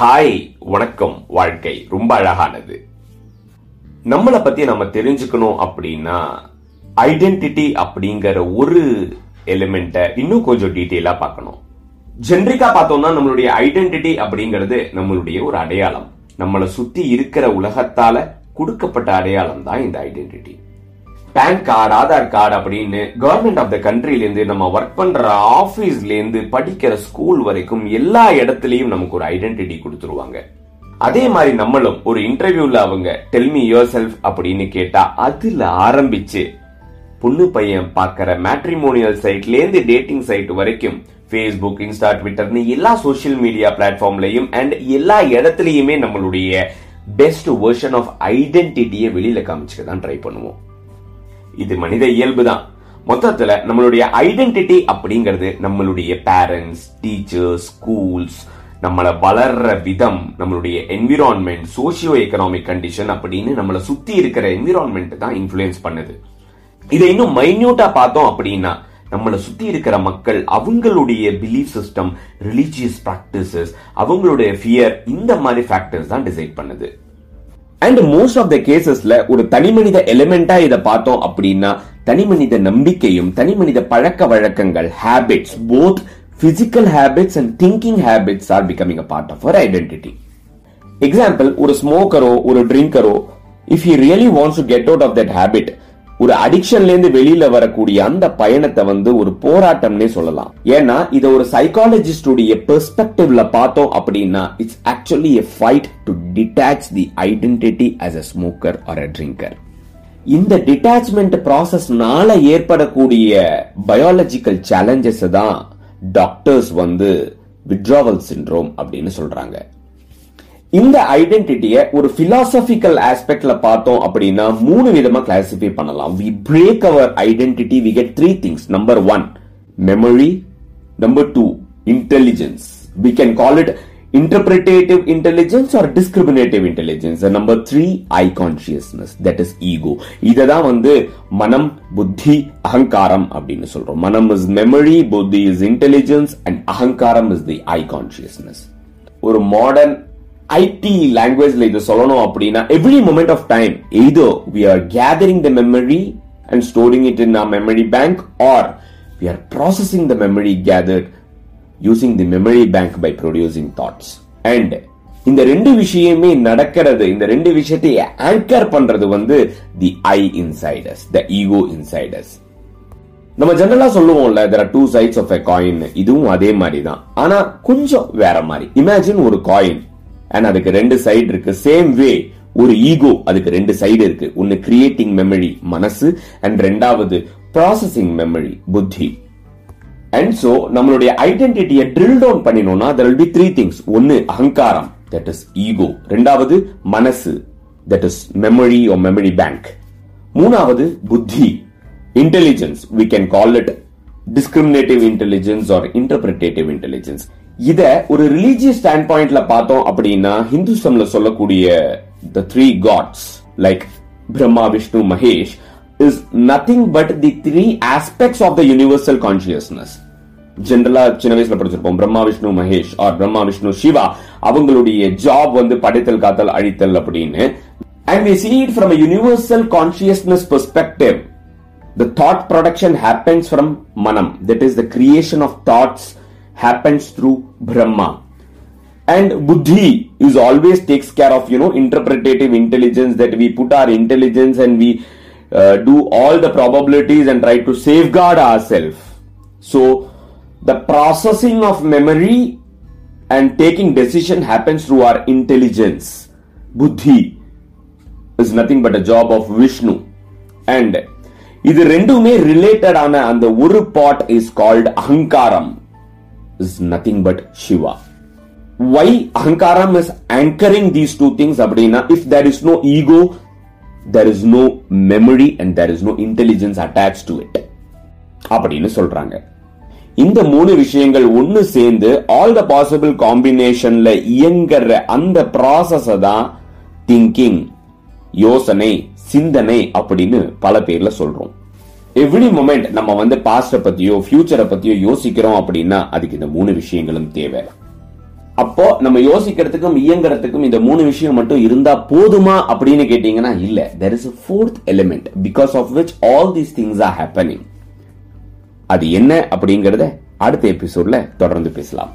Hi வணக்கம் வாழ்க்கை. ரொம்ப அழகானது. நம்மளை பத்தி நம்ம தெரிஞ்சுக்கணும் அப்படின்னா ஐடென்டிட்டி அப்படிங்கிற ஒரு எலிமெண்ட்டை இன்னும் கொஞ்சம் டீட்டெயிலா பார்க்கணும். ஜென்ரிக்கா பார்த்தோம்னா நம்மளுடைய ஐடென்டிட்டி அப்படிங்கிறது நம்மளுடைய ஒரு அடையாளம். நம்மளை சுத்தி இருக்கிற உலகத்தால கொடுக்கப்பட்ட அடையாளம் தான் இந்த identity PAN card Aadhaar card அப்படின்னு கவர்மெண்ட் ஆஃப் த கண்ட்ரிலேருந்து நம்ம ஒர்க் பண்ற ஆஃபீஸ்லேருந்து படிக்கிற ஸ்கூல் வரைக்கும் எல்லா இடத்துலையும் நமக்கு ஒரு ஐடென்டிட்டி கொடுத்துருவாங்க. அதே மாதிரி நம்மளும் ஒரு இன்டர்வியூல அவங்க டெல்மி யோர் செல்ஃப் அப்படின்னு கேட்டா அதுல ஆரம்பிச்சு பொண்ணு பையன் பார்க்கிற மேட்ரிமோனியல் சைட்ல இருந்து டேட்டிங் சைட் வரைக்கும் ஃபேஸ்புக் இன்ஸ்டா ட்விட்டர்னு எல்லா சோஷியல் மீடியா பிளாட்ஃபார்ம்லையும் அண்ட் எல்லா இடத்துலையுமே நம்மளுடைய பெஸ்ட் வெர்ஷன் ஆஃப் ஐடென்டிட்டியை வெளியில காமிச்சுக்க தான் ட்ரை பண்ணுவோம். இது மனித இயல்பு தான் மொத்தத்துல நம்மளுடைய ஐடென்டிட்டி அப்படிங்கிறது நம்மளுடைய பேரண்ட்ஸ் டீச்சர்ஸ் ஸ்கூல்ஸ் நம்மளை வளர்ற விதம் நம்மளுடைய என்விரான்மெண்ட் சோசியோ எக்கனாமிக் கண்டிஷன் அப்படின்னு நம்மளை சுத்தி இருக்கிற என்விரான்மெண்ட் தான் இன்ஃபுளுயன்ஸ் பண்ணுது. இதை இன்னும் மைன்யூட்டா பார்த்தோம் அப்படின்னா நம்மளை சுத்தி இருக்கிற மக்கள் அவங்களுடைய பிலீஃப் சிஸ்டம் ரிலீஜியஸ் பிராக்டிசஸ் அவங்களுடைய ஃபியர் இந்த மாதிரி ஃபேக்டர்ஸ் தான் டிசைட் பண்ணுது. அண்ட் மோஸ்ட் ஆஃப் த கேசஸ்ல ஒரு தனிமனித எலிமெண்டா இதை பார்த்தோம் அப்படின்னா தனிமனித நம்பிக்கையும் தனிமனித பழக்க வழக்கங்கள் habits both physical habits and thinking habits are becoming a part of our identity example ஒரு ஸ்மோக்கரோ ஒரு ட்ரிங்கரோ if he really wants to get out of that habit ஒரு அடிக்ஷன்ல இருந்து வெளியில வரக்கூடிய அந்த பயணத்தை வந்து ஒரு போராட்டம்னே சொல்லலாம். ஏன்னா இத ஒரு சைக்காலஜிஸ்டுடைய பெர்ஸ்பெக்டிவ்ல பார்த்தோம் அப்படின்னா it's actually a fight to detach the identity as a smoker or a drinker இந்த டிட்டாச்மெண்ட் ப்ராசஸ்னால ஏற்படக்கூடிய பயாலஜிக்கல் சேலஞ்சஸ் தான் டாக்டர்ஸ் வந்து விட்ராவல் சிண்ட்ரோம் அப்படின்னு சொல்றாங்க. இந்த ஐடென்டிட்டியை ஒரு பிலாசபிக்கல் ஆஸ்பெக்ட்ல பார்த்தோம் அப்படின்னா மூணு விதமா கிளாசிஃபை பண்ணலாம். We break our identity we get three things number one memory number two intelligence we can call it interpretative intelligence or discriminative intelligence. And number three eye consciousness. That is ego. இததான் வந்து மனம் புத்தி அகங்காரம் அப்படின்னு சொல்றோம். Manam is memory buddhi is intelligence and ahankaram is the I consciousness ஒரு modern IT லாங்குவேஜ்ல இது சொல்லணும் அப்படின்னா every moment of time either we are gathering the memory and storing it in our memory bank or we are processing the memory gathered using the memory bank by producing thoughts and இந்த ரெண்டு விஷயமே நடக்கிறது இந்த ரெண்டு விஷயத்தை anchor பண்றது வந்து the I insiders the ego insiders நம்ம ஜெனரலா சொல்லுவோம்ல there are two sides of a coin இதுவும் அதே மாதிரி தான் ஆனா கொஞ்சம் வேற மாதிரி. இமேஜின் ஒரு காயின் அண்ட் அதுக்கு ரெண்டு சைடு இருக்கு. சேம் வே ஒரு ஈகோ அதுக்கு ரெண்டு சைடு இருக்கு. ஒன்னு கிரியேட்டிங் மெமரி மனசு அண்ட் ரெண்டாவது ப்ராசஸிங் மெமரி புத்தி. அண்ட் சோ நம்மளுடைய ஐடென்டிட்டியை drill down பண்ணினோம்னா there will be three things ஒன்னு அகங்காரம் தட் இஸ் ஈகோ ரெண்டாவது மனசு that is memory oh memory bank மூணாவது புத்தி. Intelligence we can call it discriminative intelligence or interpretative intelligence இத ஒரு ரிலீஜியஸ் ஸ்டாண்ட் பாயிண்ட்ல பார்த்தோம் அப்படின்னா ஹிந்துசம்ல சொல்லக்கூடிய the three gods like Brahma Vishnu Mahesh is nothing but the three aspects of the universal consciousness ஜென்ரலா சின்ன வயசுல படிச்சிருப்போம். பிரம்மா விஷ்ணு மகேஷ் ஆர் பிரம்மா விஷ்ணு சிவா அவங்களுடைய ஜாப் வந்து படைத்தல் காத்தல் அழித்தல் அப்படின்னு. And we see it from universal consciousness perspective the thought production happens from மனம் that is the creation of thoughts happens through brahma and buddhi is always takes care of you know interpretative intelligence that we put our intelligence and we uh, do all the probabilities and try to safeguard ourselves so the processing of memory and taking decision happens through our intelligence buddhi is nothing but a job of vishnu and இது ரெண்டுமே related ஆன அந்த ஒரு part is called அகங்காரம் is nothing but Shiva why அகங்காரம் is anchoring these two things அப்படின்னா if there is no ego there is no memory and there is no intelligence attach to it அப்படின்னு சொல்றாங்க இந்த மூணு விஷயங்கள் ஒன்னு சேர்ந்து ஆல் த பாசிபிள் காம்பினேஷன்ல இயங்குற அந்த ப்ராசஸ தான் திங்கிங் யோசனை சிந்தனை அப்படின்னு பல பேர்ல சொல்றோம். எவ்ரி மொமெண்ட் நம்ம வந்து பாஸ்ட பத்தியோ ஃபியூச்சரை பத்தியோ யோசிக்கிறோம் அப்படின்னா அதுக்கு இந்த மூணு விஷயங்களும் தேவை. அப்போ நம்ம யோசிக்கிறதுக்கும் இயங்குறதுக்கும் இந்த மூணு விஷயம் மட்டும் இருந்தா போதுமா அப்படின்னு கேட்டீங்கன்னா இல்ல. There is fourth element because of which all these things are happening அது என்ன அப்படிங்கறத அடுத்த எபிசோட்ல தொடர்ந்து பேசலாம்.